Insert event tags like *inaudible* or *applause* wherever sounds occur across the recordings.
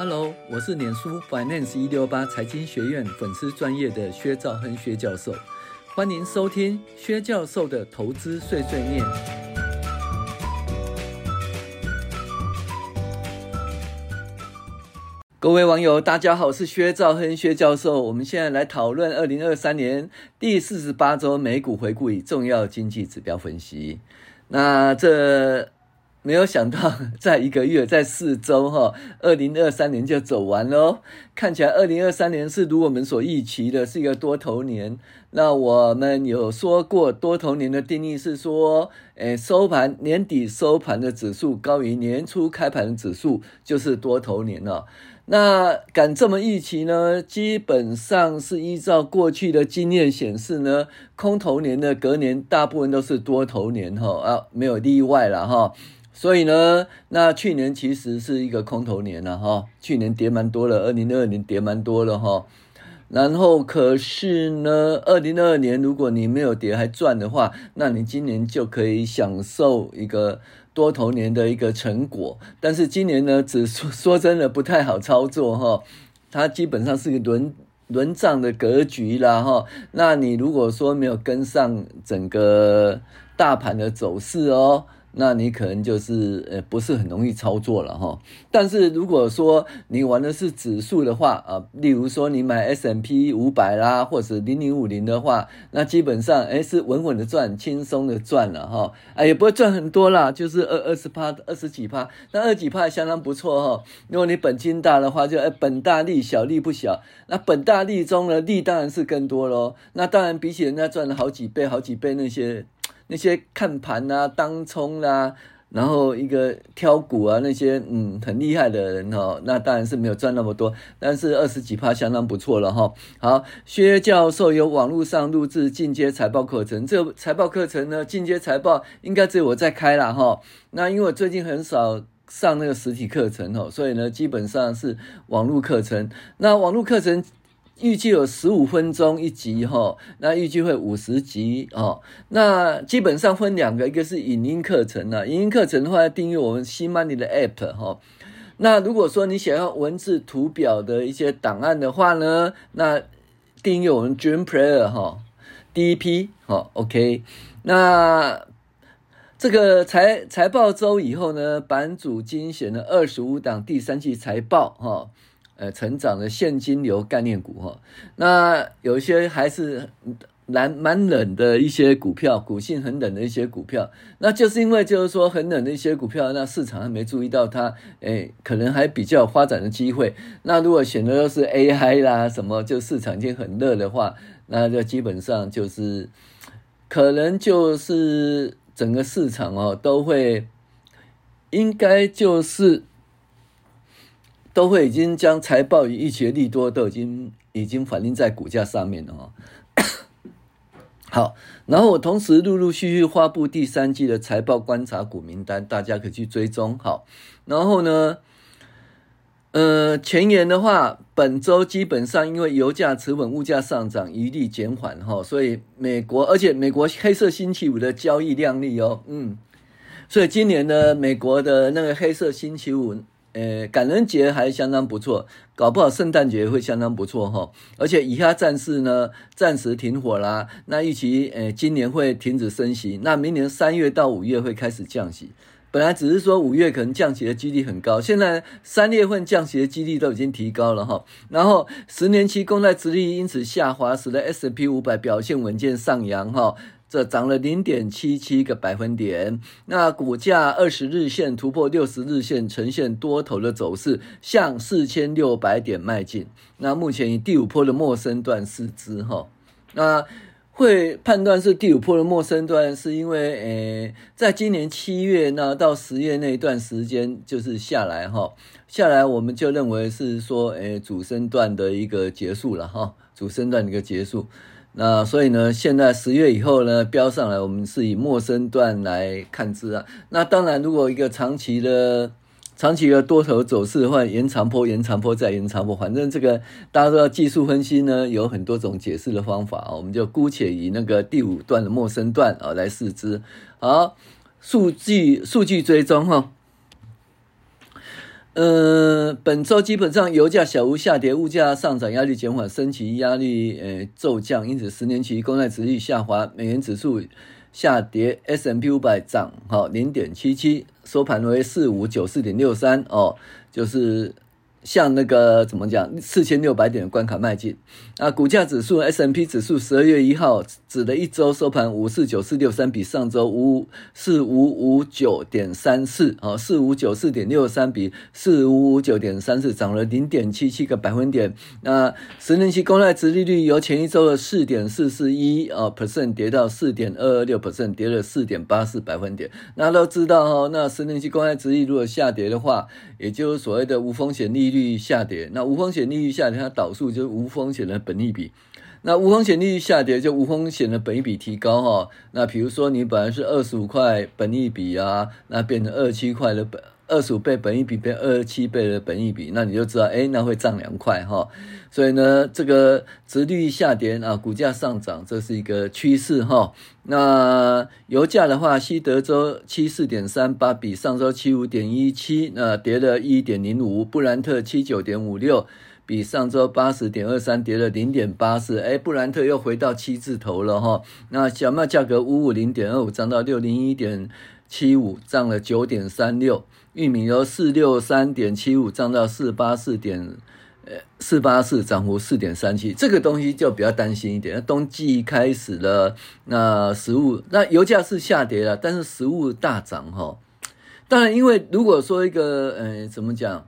Hello，我是脸书 Finance 一六八财经学院粉丝专业的薛兆亨薛教授，欢迎收听薛教授的投资碎碎念。各位网友，大家好，我是薛兆亨薛教授。我们现在来讨论二零二三年第四十八周美股回顾与重要经济指标分析。那这。没有想到，在一个月，在四周哈，二零二三年就走完喽。看起来二零二三年是如我们所预期的，是一个多头年。那我们有说过，多头年的定义是说，诶，收盘年底收盘的指数高于年初开盘的指数，就是多头年了。那敢这么预期呢？基本上是依照过去的经验显示呢，空头年的隔年大部分都是多头年哈啊，没有例外了哈。所以呢，那去年其实是一个空头年了哈，去年跌蛮多了，二零二二年跌蛮多了哈。然后可是呢，二零二二年如果你没有跌还赚的话，那你今年就可以享受一个多头年的一个成果。但是今年呢，只说 *laughs* 说真的不太好操作哈，它基本上是个轮轮涨的格局啦哈。那你如果说没有跟上整个大盘的走势哦。那你可能就是呃不是很容易操作了哈，但是如果说你玩的是指数的话啊，例如说你买 S M P 五百啦，或者零零五零的话，那基本上诶是稳稳的赚，轻松的赚了哈，啊也不会赚很多啦，就是二二十趴二十几趴，那二几趴相当不错哈。如果你本金大的话，就诶本大利小利不小，那本大利中的利当然是更多喽，那当然比起人家赚了好几倍好几倍那些。那些看盘啊、当冲啊，然后一个挑股啊，那些嗯很厉害的人哦，那当然是没有赚那么多，但是二十几趴相当不错了哈。好，薛教授有网络上录制进阶财报课程，这财报课程呢，进阶财报应该只有我在开了哈。那因为我最近很少上那个实体课程哦，所以呢，基本上是网络课程。那网络课程。预计有十五分钟一集哈，那预计会五十集哦。那基本上分两个，一个是影音课程啊，影音课程的话要订阅我们 CMoney 的 App 哈。那如果说你想要文字图表的一些档案的话呢，那订阅我们 Dream Player 哈，第一批哈 OK。那这个财财报周以后呢，版主精选了二十五档第三季财报哈。呃，成长的现金流概念股哈，那有一些还是蛮蛮冷的一些股票，股性很冷的一些股票，那就是因为就是说很冷的一些股票，那市场还没注意到它，诶，可能还比较有发展的机会。那如果选的都是 AI 啦，什么就市场已经很热的话，那就基本上就是可能就是整个市场哦都会，应该就是。都会已经将财报与预期利多都已经已经反映在股价上面了哦。*coughs* 好，然后我同时陆陆续续发布第三季的财报观察股名单，大家可以去追踪。好，然后呢，呃，前言的话，本周基本上因为油价持稳，物价上涨，余力减缓哈，所以美国而且美国黑色星期五的交易量力哦，嗯，所以今年呢，美国的那个黑色星期五。呃，感恩节还相当不错，搞不好圣诞节会相当不错哈。而且以哈战事呢，暂时停火啦。那预期呃，今年会停止升息，那明年三月到五月会开始降息。本来只是说五月可能降息的几率很高，现在三月份降息的几率都已经提高了哈。然后十年期公债殖利率因此下滑，使得 S&P 五百表现稳健上扬哈。这涨了零点七七个百分点，那股价二十日线突破六十日线，呈现多头的走势，向四千六百点迈进。那目前以第五波的末升段试之哈，那会判断是第五波的末升段，是因为诶，在今年七月那到十月那一段时间就是下来哈，下来我们就认为是说诶，主升段的一个结束了哈，主升段的一个结束。那所以呢，现在十月以后呢，标上来，我们是以陌生段来看之啊。那当然，如果一个长期的、长期的多头走势的话，延长波、延长波再延长波，反正这个大家都要技术分析呢，有很多种解释的方法啊。我们就姑且以那个第五段的陌生段啊来试之。好，数据数据追踪哈。呃，本周基本上油价小幅下跌，物价上涨压力减缓，升息压力呃骤降，因此十年期公债殖利率下滑，美元指数下跌，S M P 五百涨好零点七七，收盘为四五九四点六三哦，就是。向那个怎么讲，四千六百点的关卡迈进。啊，股价指数 S&P 指数十二月一号指的一周收盘五四九四六三，比上周五四五五九点三四，啊，四五九四点六三比四五五九点三四涨了零点七七个百分点。那十年期公债殖利率由前一周的四点四四一啊 percent 跌到四点二二六 percent，跌了四点八四百分点。大家都知道哈，那十年期公债殖利率如果下跌的话，也就是所谓的无风险利率。利率下跌，那无风险利率下跌，它导数就是无风险的本利比。那无风险利率下跌，就无风险的本益比提高哈。那比如说你本来是二十五块本利比啊，那变成二七块的本。二十五倍本益比变二十七倍的本益比，那你就知道，哎，那会涨两块哈。所以呢，这个殖率下跌啊，股价上涨，这是一个趋势哈。那油价的话，西德州七四点三八，比上周七五点一七，那跌了一点零五。布兰特七九点五六，比上周八十点二三，跌了零点八四。哎，布兰特又回到七字头了哈。那小麦价格五五零点二五，涨到六零一点七五，涨了九点三六。玉米由四六三点七五涨到四八四点，呃，四八四涨幅四点三七，这个东西就比较担心一点。冬季开始了，那食物那油价是下跌了，但是食物大涨哈。当然，因为如果说一个，呃，怎么讲？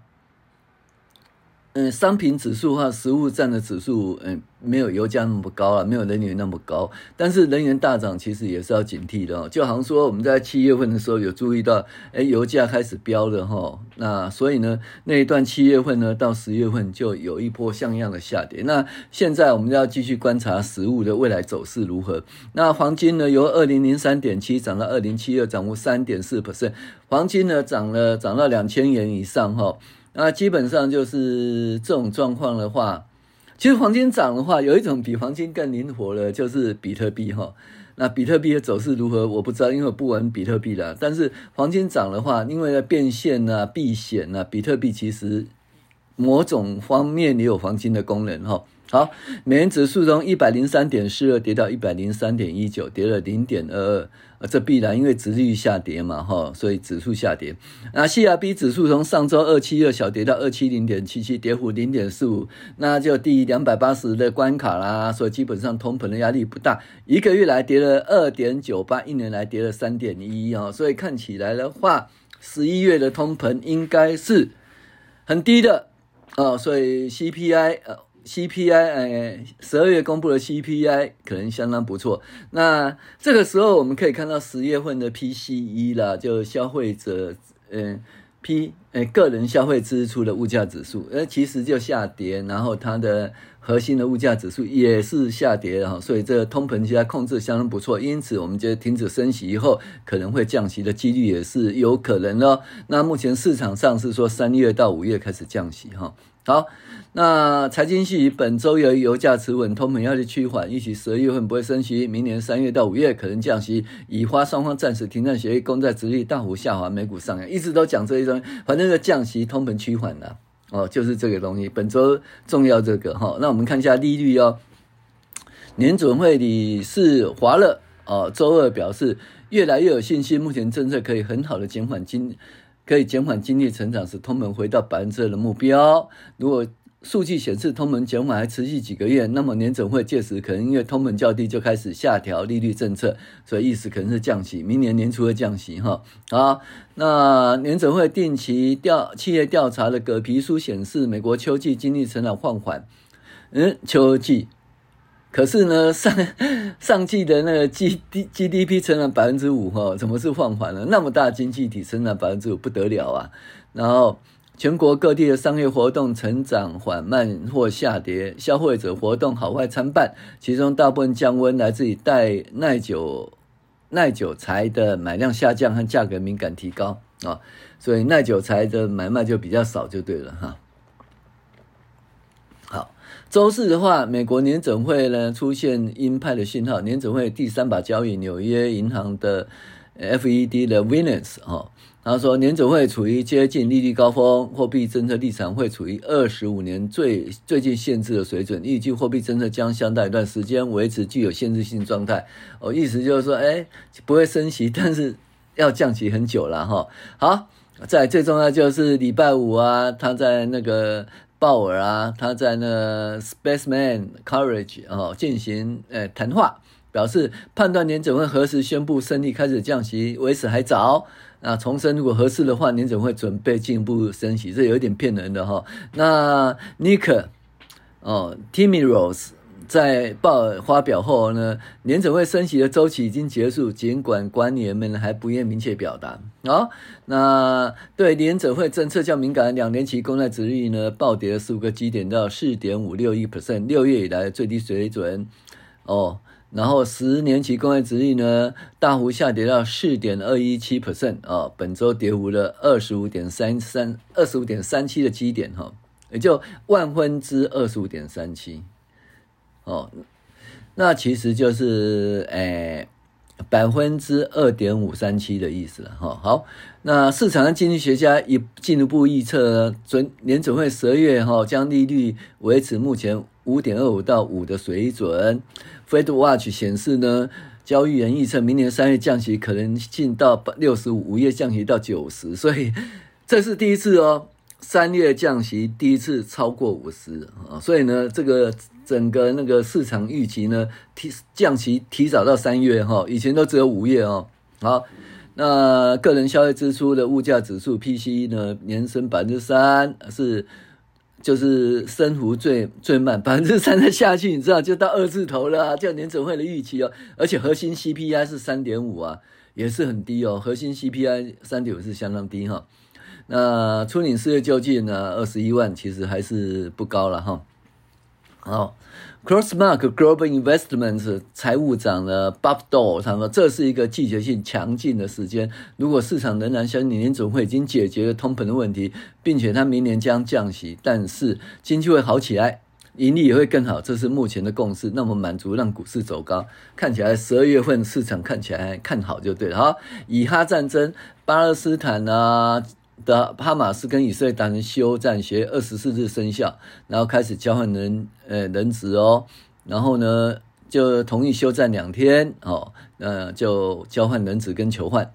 嗯，商品指数的话，食物占的指数，嗯，没有油价那么高啊，没有能源那么高。但是能源大涨，其实也是要警惕的哦。就好像说，我们在七月份的时候有注意到，哎，油价开始飙了哈。那所以呢，那一段七月份呢，到十月份就有一波像样的下跌。那现在我们要继续观察食物的未来走势如何。那黄金呢，由二零零三点七涨到二零七二，涨幅三点四 percent。黄金呢，涨了涨到两千元以上哈。那基本上就是这种状况的话，其实黄金涨的话，有一种比黄金更灵活的，就是比特币哈。那比特币的走势如何，我不知道，因为我不玩比特币啦。但是黄金涨的话，因为要变现啊、避险啊，比特币其实某种方面也有黄金的功能哈。好，美元指数从一百零三点四二跌到一百零三点一九，跌了零点二二，这必然因为殖利率下跌嘛，哈，所以指数下跌。那 CRB 指数从上周二七二小跌到二七零点七七，跌幅零点四五，那就低于两百八十的关卡啦，所以基本上通膨的压力不大。一个月来跌了二点九八，一年来跌了三点一啊，所以看起来的话，十一月的通膨应该是很低的哦，所以 CPI 呃。CPI，哎，十二月公布的 CPI 可能相当不错。那这个时候我们可以看到十月份的 PCE 啦，就消费者，嗯，P，哎，个人消费支出的物价指数，呃，其实就下跌，然后它的核心的物价指数也是下跌哈，所以这个通膨现在控制相当不错。因此，我们觉得停止升息以后，可能会降息的几率也是有可能的。那目前市场上是说三月到五月开始降息哈。好，那财经系本周由于油价持稳，通膨压力趋缓，预期十二月份不会升息，明年三月到五月可能降息，以花双方暂时停战协议，公债殖利大幅下滑，美股上扬，一直都讲这一种，反正就降息，通膨趋缓了，哦，就是这个东西。本周重要这个哈，那我们看一下利率哦，年准会理事华勒哦，周二表示越来越有信心，目前政策可以很好的减缓经。可以减缓经济成长，使通膨回到百分之二的目标。如果数据显示通膨减缓还持续几个月，那么年准会届时可能因为通膨较低，就开始下调利率政策，所以意思可能是降息，明年年初会降息哈。好，那年准会定期调企业调查的葛皮书显示，美国秋季经济成长放缓。嗯，秋季。可是呢，上上季的那个 G D G D P 成长百分之五哈，怎么是放缓了？那么大经济体成长百分之五不得了啊！然后全国各地的商业活动成长缓慢或下跌，消费者活动好坏参半，其中大部分降温来自于耐耐久耐久材的买量下降和价格敏感提高啊，所以耐久材的买卖就比较少，就对了哈。好周四的话，美国年准会呢出现鹰派的信号，年准会第三把交椅，纽约银行的 FED 的 Williams 哈，后说，年准会处于接近利率高峰，货币政策立场会处于二十五年最最近限制的水准，预计货币政策将相当一段时间维持具有限制性状态。哦，意思就是说，哎，不会升息，但是要降息很久了哈。好，再最重要就是礼拜五啊，他在那个鲍尔啊，他在那 Spaceman Courage 哦进行呃谈话，表示判断联准会何时宣布胜利开始降息，为时还早。那重申，如果合适的话，联准会准备进一步升息，这有点骗人的哈。那尼克哦，Timmy Rose 在报发表后呢，联准会升息的周期已经结束，尽管官员们还不愿明确表达啊、哦。那对联准会政策较敏感的两年期公债殖率呢，暴跌了十五个基点到四点五六一 percent，六月以来最低水准哦。然后十年期公债殖率呢，大幅下跌到四点二一七 percent 啊，本周跌幅了二十五点三三二十五点三七的基点哈、哦，也就万分之二十五点三七哦，那其实就是诶百分之二点五三七的意思了哈、哦。好，那市场上经济学家也进一步预测，准联准会十二月哈将利率维持目前五点二五到五的水准。Fed Watch 显示呢，交易员预测明年三月降息可能性到六十五，五月降息到九十，所以 *laughs* 这是第一次哦，三月降息第一次超过五十啊，所以呢，这个整个那个市场预期呢，提降息提早到三月哈，以前都只有五月哦。好，那个人消费支出的物价指数 PCE 呢，年升百分之三是。就是升幅最最慢，百分之三的下去，你知道就到二字头了，啊，叫年准会的预期哦。而且核心 CPI 是三点五啊，也是很低哦。核心 CPI 三点五是相当低哈。那初领失业救济呢，二十一万，其实还是不高了哈。好。Crossmark Global Investments 财务长呢，Bob Doll 他说，这是一个季节性强劲的时间。如果市场仍然相信联总会已经解决了通膨的问题，并且他明年将降息，但是经济会好起来，盈利也会更好，这是目前的共识。那么满足让股市走高，看起来十二月份市场看起来看好就对了。好，以哈战争，巴勒斯坦啊。的哈马斯跟以色列达成休战协议，二十四日生效，然后开始交换人呃人质哦，然后呢就同意休战两天哦，呃就交换人质跟囚犯，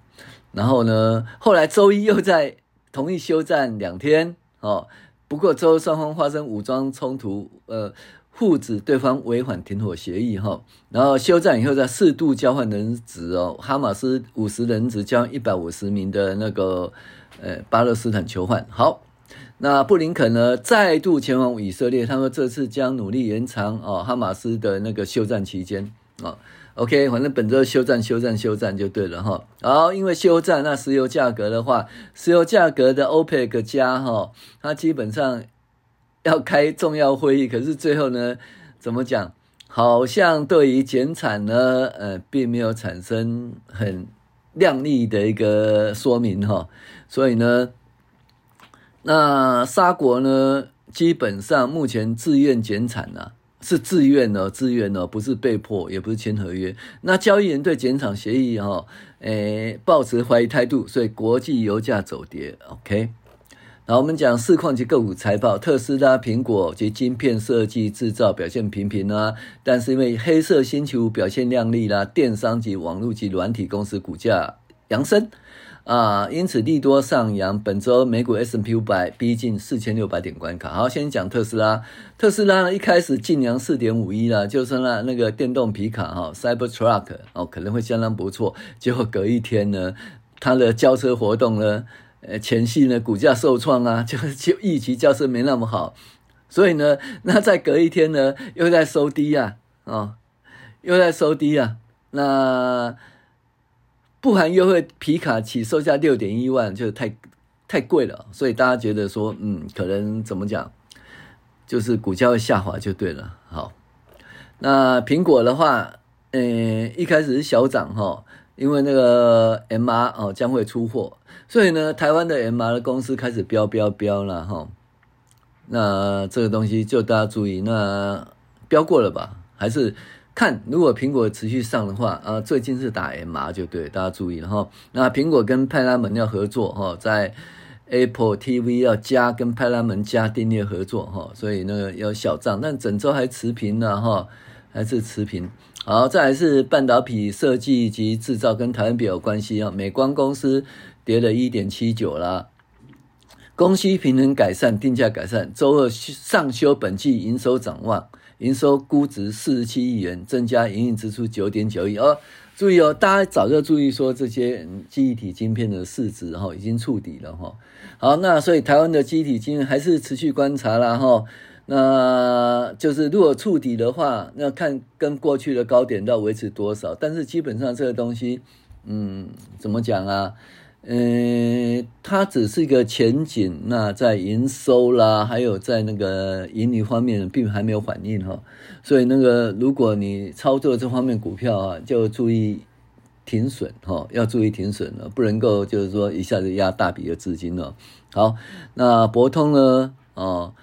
然后呢后来周一又在同意休战两天哦，不过周双方发生武装冲突，呃互指对方违反停火协议哈、哦，然后休战以后再适度交换人质哦，哈马斯五十人质交一百五十名的那个。呃，巴勒斯坦囚犯好，那布林肯呢再度前往以色列，他说这次将努力延长哦哈马斯的那个休战期间啊、哦。OK，反正本周休战、休战、休战就对了哈。好，因为休战，那石油价格的话，石油价格的 OPEC 加哈，它基本上要开重要会议，可是最后呢，怎么讲？好像对于减产呢，呃，并没有产生很亮丽的一个说明哈。所以呢，那沙国呢，基本上目前自愿减产呐、啊，是自愿哦，自愿哦，不是被迫，也不是签合约。那交易员对减产协议哈、哦，诶，抱持怀疑态度，所以国际油价走跌。OK，然后我们讲市况及个股财报，特斯拉、苹果及晶片设计制造表现平平啊，但是因为黑色星期五表现亮丽啦，电商及网络及软体公司股价扬升。啊，因此利多上扬，本周美股 S&P 五百逼近四千六百点关卡。好，先讲特斯拉。特斯拉呢，一开始劲扬四点五一了，就是那那个电动皮卡哈，Cybertruck 哦，可能会相当不错。结果隔一天呢，它的交车活动呢，呃，前夕呢，股价受创啊，*laughs* 就就预期交车没那么好，所以呢，那再隔一天呢，又在收低呀，啊，哦，又在收低啊，那。不含优惠，皮卡起售价六点一万，就太太贵了，所以大家觉得说，嗯，可能怎么讲，就是股价会下滑就对了。好，那苹果的话，呃，一开始是小涨哈，因为那个 MR 哦将会出货，所以呢，台湾的 MR 的公司开始飙飙飙了哈。那这个东西就大家注意，那飙过了吧？还是？看，如果苹果持续上的话，啊，最近是打 MR 就对，大家注意了哈。那苹果跟派拉蒙要合作哈，在 Apple TV 要加跟派拉蒙加订阅合作哈，所以那个有小涨，但整周还持平了哈，还是持平。好，再来是半导体设计及制造跟台湾比较有关系啊，美光公司跌了一点七九啦。供需平衡改善，定价改善。周二上修本季营收展望，营收估值四十七亿元，增加营运支出九点九亿。哦，注意哦，大家早就注意说这些记忆体晶片的市值哈已经触底了哈。好，那所以台湾的记忆体晶片还是持续观察啦哈。那就是如果触底的话，那看跟过去的高点要维持多少。但是基本上这个东西，嗯，怎么讲啊？嗯，它只是一个前景，那在营收啦，还有在那个盈利方面，并还没有反应哈。所以那个，如果你操作这方面股票啊，就注意停损哈，要注意停损了，不能够就是说一下子压大笔的资金了。好，那博通呢，哦，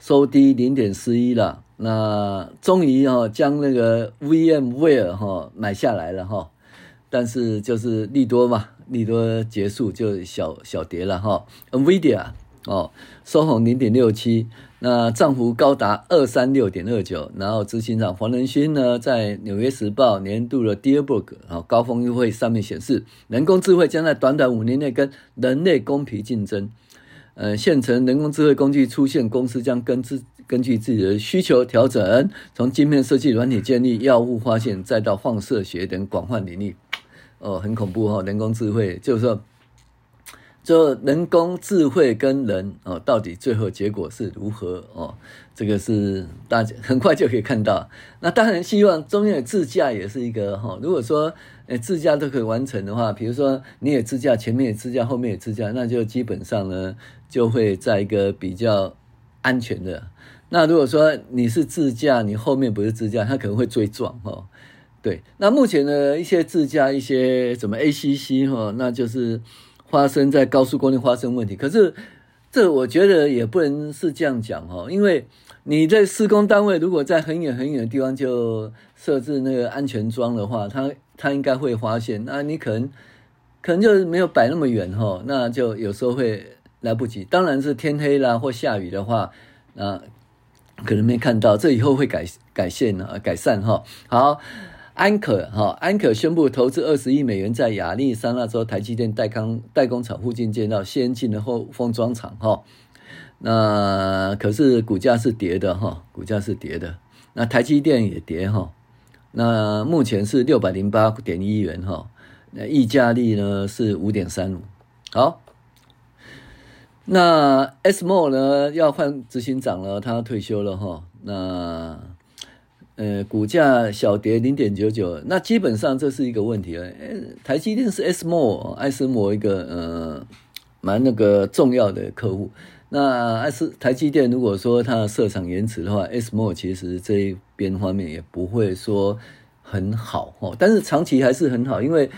收低零点四一了，那终于哦将那个 VMware 哈买下来了哈，但是就是利多嘛。利多结束就小小跌了哈，NVIDIA 哦收红零点六七，那涨幅高达二三六点二九，然后执行长黄仁勋呢在纽约时报年度的 Dear Book 啊高峰会上面显示，人工智慧将在短短五年内跟人类公平竞争。呃，现成人工智慧工具出现，公司将根据根据自己的需求调整，从晶片设计、软体建立、药物发现，再到放射学等广泛领域。哦，很恐怖哈、哦！人工智慧就是说，就人工智慧跟人哦，到底最后结果是如何哦？这个是大家很快就可以看到。那当然，希望中间的自驾也是一个哈、哦。如果说诶自驾都可以完成的话，比如说你也自驾，前面也自驾，后面也自驾，那就基本上呢，就会在一个比较安全的。那如果说你是自驾，你后面不是自驾，他可能会追撞。哦对，那目前呢，一些自驾一些什么 ACC 哈，那就是发生在高速公路发生问题。可是这我觉得也不能是这样讲哈，因为你在施工单位如果在很远很远的地方就设置那个安全桩的话，它它应该会发现。那你可能可能就没有摆那么远哈，那就有时候会来不及。当然是天黑啦或下雨的话，那可能没看到。这以后会改改善啊，改善哈。好。安可哈，安可宣布投资二十亿美元在亚利桑那州台积电代工代工厂附近建造先进的后封装厂哈。那可是股价是跌的哈，股价是跌的。那台积电也跌哈。那目前是六百零八点一元哈。那溢价率呢是五点三五。好，那 ASML 呢要换执行长了，他退休了哈。那呃，股价小跌零点九九，那基本上这是一个问题了。台积电是 ASML 艾斯摩一个呃蛮那个重要的客户。那艾斯台积电如果说它的设厂延迟的话，ASML 其实这一边方面也不会说很好哦。但是长期还是很好，因为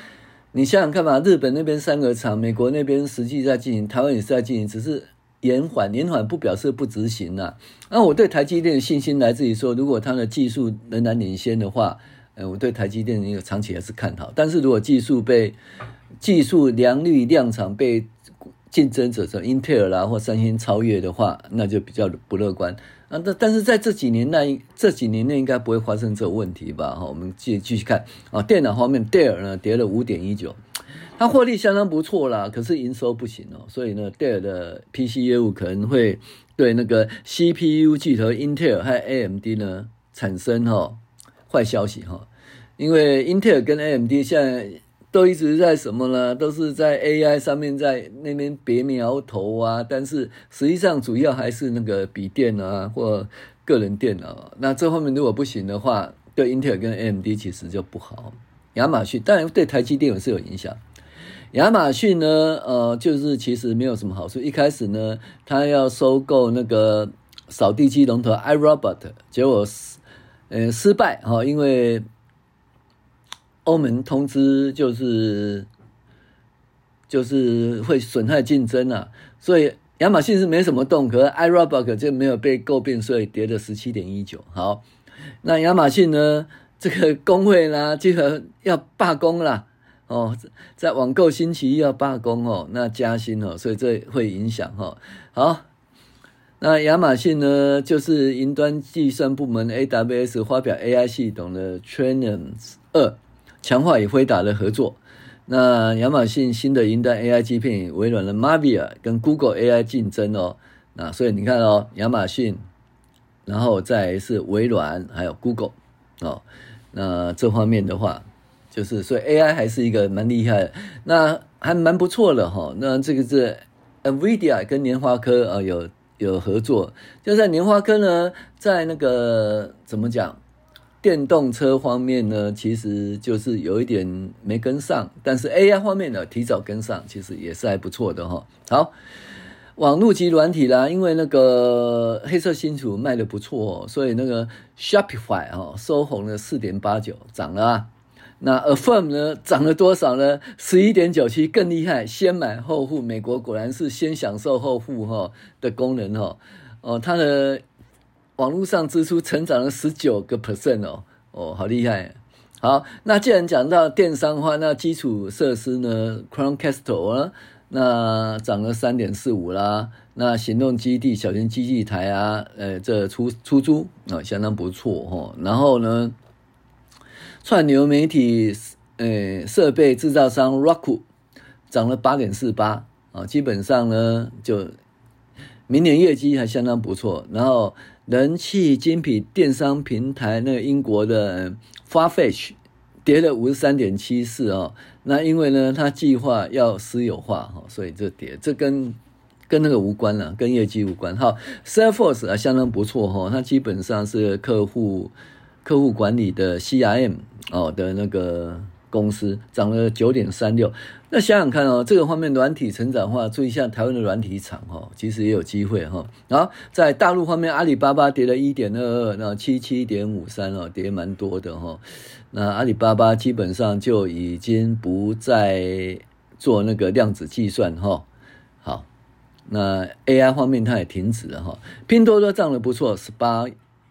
你想想看嘛，日本那边三个厂，美国那边实际在进行，台湾也是在进行，只是。延缓，延缓不表示不执行呐、啊。那我对台积电的信心来自于说，如果它的技术仍然领先的话，呃，我对台积电一个长期还是看好。但是如果技术被技术良率量产被竞争者说英特尔啦或三星超越的话，那就比较不乐观。啊，但但是在这几年内，这几年内应该不会发生这个问题吧？哈，我们继继续看啊，电脑方面，戴尔呢跌了五点一九。它获利相当不错啦，可是营收不行哦，所以呢，戴尔的 PC 业务可能会对那个 CPU 巨头英特尔和 AMD 呢产生哈坏消息哈，因为英特尔跟 AMD 现在都一直在什么呢？都是在 AI 上面在那边别苗头啊，但是实际上主要还是那个笔电啊或个人电脑。那这方面如果不行的话，对英特尔跟 AMD 其实就不好。亚马逊当然对台积电也是有影响。亚马逊呢，呃，就是其实没有什么好处。一开始呢，他要收购那个扫地机龙头 iRobot，结果失，呃，失败哈，因为欧盟通知就是就是会损害竞争啊，所以亚马逊是没什么动，可 iRobot 就没有被诟病，所以跌了十七点一九。好，那亚马逊呢？这个工会啦，集合要罢工啦，哦，在网购星期一要罢工哦，那加薪哦，所以这会影响哈。好，那亚马逊呢，就是云端计算部门 AWS 发表 AI 系统的 Trainium 二，强化与辉达的合作。那亚马逊新的云端 AI 芯片微软的 Marvia 跟 Google AI 竞争哦。那所以你看哦，亚马逊，然后再是微软，还有 Google 哦。那这方面的话，就是所以 AI 还是一个蛮厉害的，那还蛮不错的哈。那这个是 NVIDIA 跟联发科啊有有合作，就在联发科呢，在那个怎么讲，电动车方面呢，其实就是有一点没跟上，但是 AI 方面呢，提早跟上，其实也是还不错的哈。好。网络及软体啦，因为那个黑色星期五卖得不错，所以那个 Shopify 哈收红了四点八九，涨了啊。那 Affirm 呢涨了多少呢？十一点九七，更厉害，先买后付。美国果然是先享受后付哈的功能哈。哦，它的网络上支出成长了十九个 percent 哦，哦，好厉害。好，那既然讲到电商的话，那基础设施呢，Crown Castle 啊。那涨了三点四五啦，那行动基地、小型基地台啊，呃，这出出租啊、相当不错哈。然后呢，串流媒体呃设备制造商 Roku 涨了八点四八啊，基本上呢，就明年业绩还相当不错。然后人气精品电商平台那个英国的 Farfetch 跌了五十三点七四哦。那因为呢，他计划要私有化哈，所以这跌，这跟跟那个无关了，跟业绩无关。好，Salesforce 啊，相当不错哈，它基本上是客户客户管理的 CRM 哦的那个公司，涨了九点三六。那想想看哦，这个方面软体成长的话，注意一下台湾的软体厂哈，其实也有机会哈。然后在大陆方面，阿里巴巴跌了一点二二，那七七点五三哦，跌蛮多的哈。那阿里巴巴基本上就已经不再做那个量子计算哈，好，那 AI 方面它也停止了哈。拼多多涨得不错，十八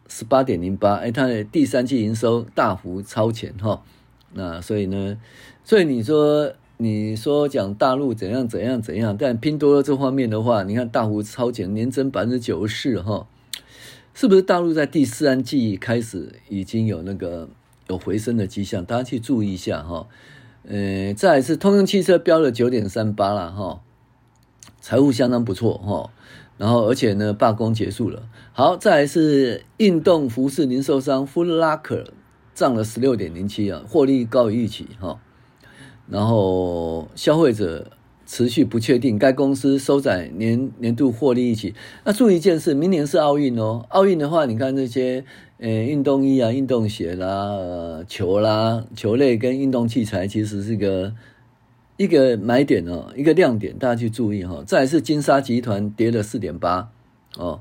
十八点零八，哎，它的第三季营收大幅超前哈。那所以呢，所以你说你说讲大陆怎样怎样怎样，但拼多多这方面的话，你看大幅超前，年增百分之九十四哈，是不是大陆在第四三季开始已经有那个？有回升的迹象，大家去注意一下哈。呃，再来是通用汽车飙了九点三八了哈，财务相当不错哈。然后而且呢，罢工结束了。好，再来是运动服饰零售商 Foot Locker 涨了十六点零七啊，获利高于预期哈。然后消费者。持续不确定，该公司收窄年年度获利预期。那注意一件事，明年是奥运哦。奥运的话，你看这些呃运动衣啊、运动鞋啦、球啦、球类跟运动器材，其实是个一个买点哦，一个亮点，大家去注意哈、哦。再来是金沙集团跌了四点八哦。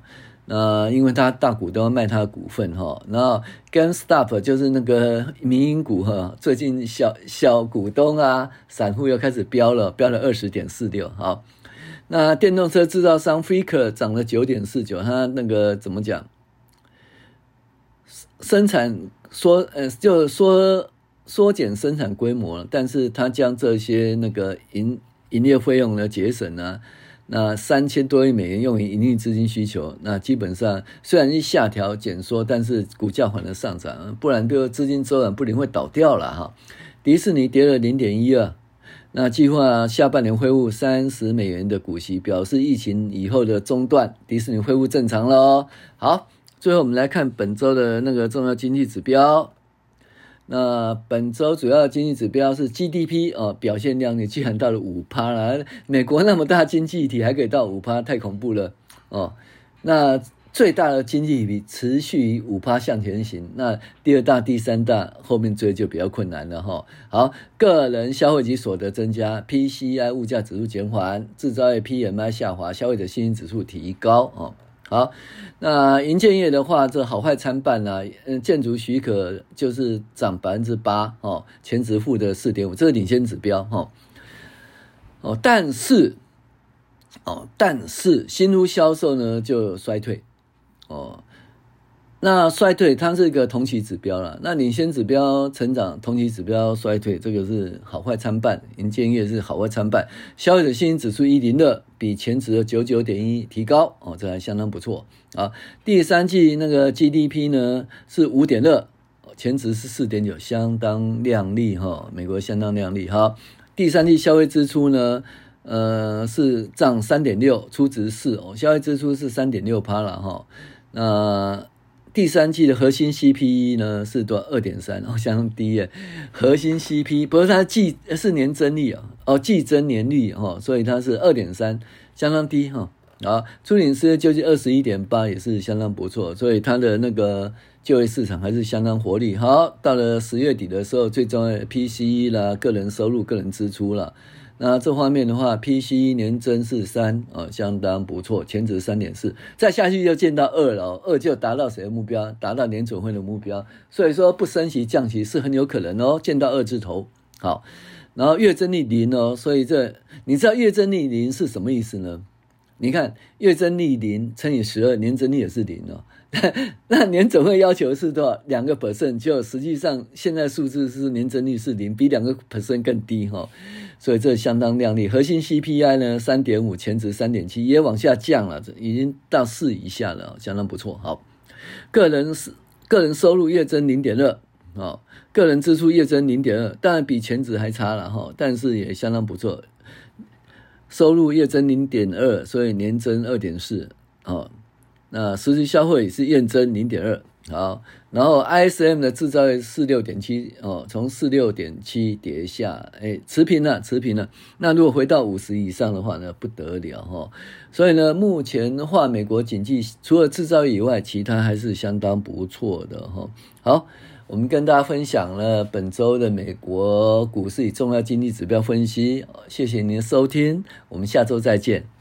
那因为他大股东要卖他的股份哈，然后 GameStop 就是那个民营股哈，最近小小股东啊，散户又开始飙了，飙了二十点四六哈。那电动车制造商 Fisker 涨了九点四九，它那个怎么讲？生产缩呃，就说缩减生产规模了，但是它将这些那个营营业费用呢节省呢。那三千多亿美元用于营运资金需求，那基本上虽然是下调减缩，但是股价反而上涨，不然这个资金周转不灵会倒掉了哈。迪士尼跌了零点一二，那计划下半年恢复三十美元的股息，表示疫情以后的中断，迪士尼恢复正常了哦。好，最后我们来看本周的那个重要经济指标。那本周主要经济指标是 GDP 哦，表现亮丽，居然到了五趴了。美国那么大经济体还可以到五趴，太恐怖了哦。那最大的经济体持续于五趴向前行，那第二大、第三大后面追就比较困难了哈。好，个人消费及所得增加，PCI 物价指数减缓，制造业 PMI 下滑，消费者信心指数提高哦。好，那营建业的话，这好坏参半啊。嗯，建筑许可就是涨百分之八哦，前值负的四点五，这是领先指标哈。哦，但是哦，但是新屋销售呢就衰退哦。那衰退它是一个同期指标了，那领先指标成长，同期指标衰退，这个是好坏参半。银建业是好坏参半。消费者信心指数一零二，比前值的九九点一提高哦，这还相当不错啊。第三季那个 GDP 呢是五点二，前值是四点九，相当亮丽哈，美国相当亮丽哈。第三季消费支出呢，呃是涨三点六，初值四哦，消费支出是三点六趴了哈，那。第三季的核心 CPE 呢是多二点三，哦，相当低耶。核心 CPI 不是它季是年增率啊，哦，季增年率哈，所以它是二点三，相当低哈。啊，初领失业救济二十一点八也是相当不错，所以它的那个就业市场还是相当活力。好，到了十月底的时候，最重要的 PCE 啦，个人收入、个人支出啦。那这方面的话，PCE 年增是三，哦，相当不错，前值三点四，再下去就见到二了，二就达到谁的目标？达到联准会的目标，所以说不升息降息是很有可能哦，见到二字头。好，然后月增率零哦，所以这你知道月增率零是什么意思呢？你看月增率零乘以十二，年增率也是零哦。*laughs* 那年总会要求是多少？两个 percent，就实际上现在数字是年增率是零，比两个 percent 更低哈，所以这相当亮丽。核心 CPI 呢，三点五，前值三点七，也往下降了，已经到四以下了，相当不错。好，个人是个人收入月增零点二，啊，个人支出月增零点二，当然比前值还差了哈，但是也相当不错。收入月增零点二，所以年增二点四，啊。那实际消费是验增零点二，好，然后 ISM 的制造业四六点七哦，从四六点七跌下，哎，持平了，持平了。那如果回到五十以上的话呢，不得了哈。所以呢，目前的话，美国经济除了制造业以外，其他还是相当不错的哈。好，我们跟大家分享了本周的美国股市与重要经济指标分析，谢谢您的收听，我们下周再见。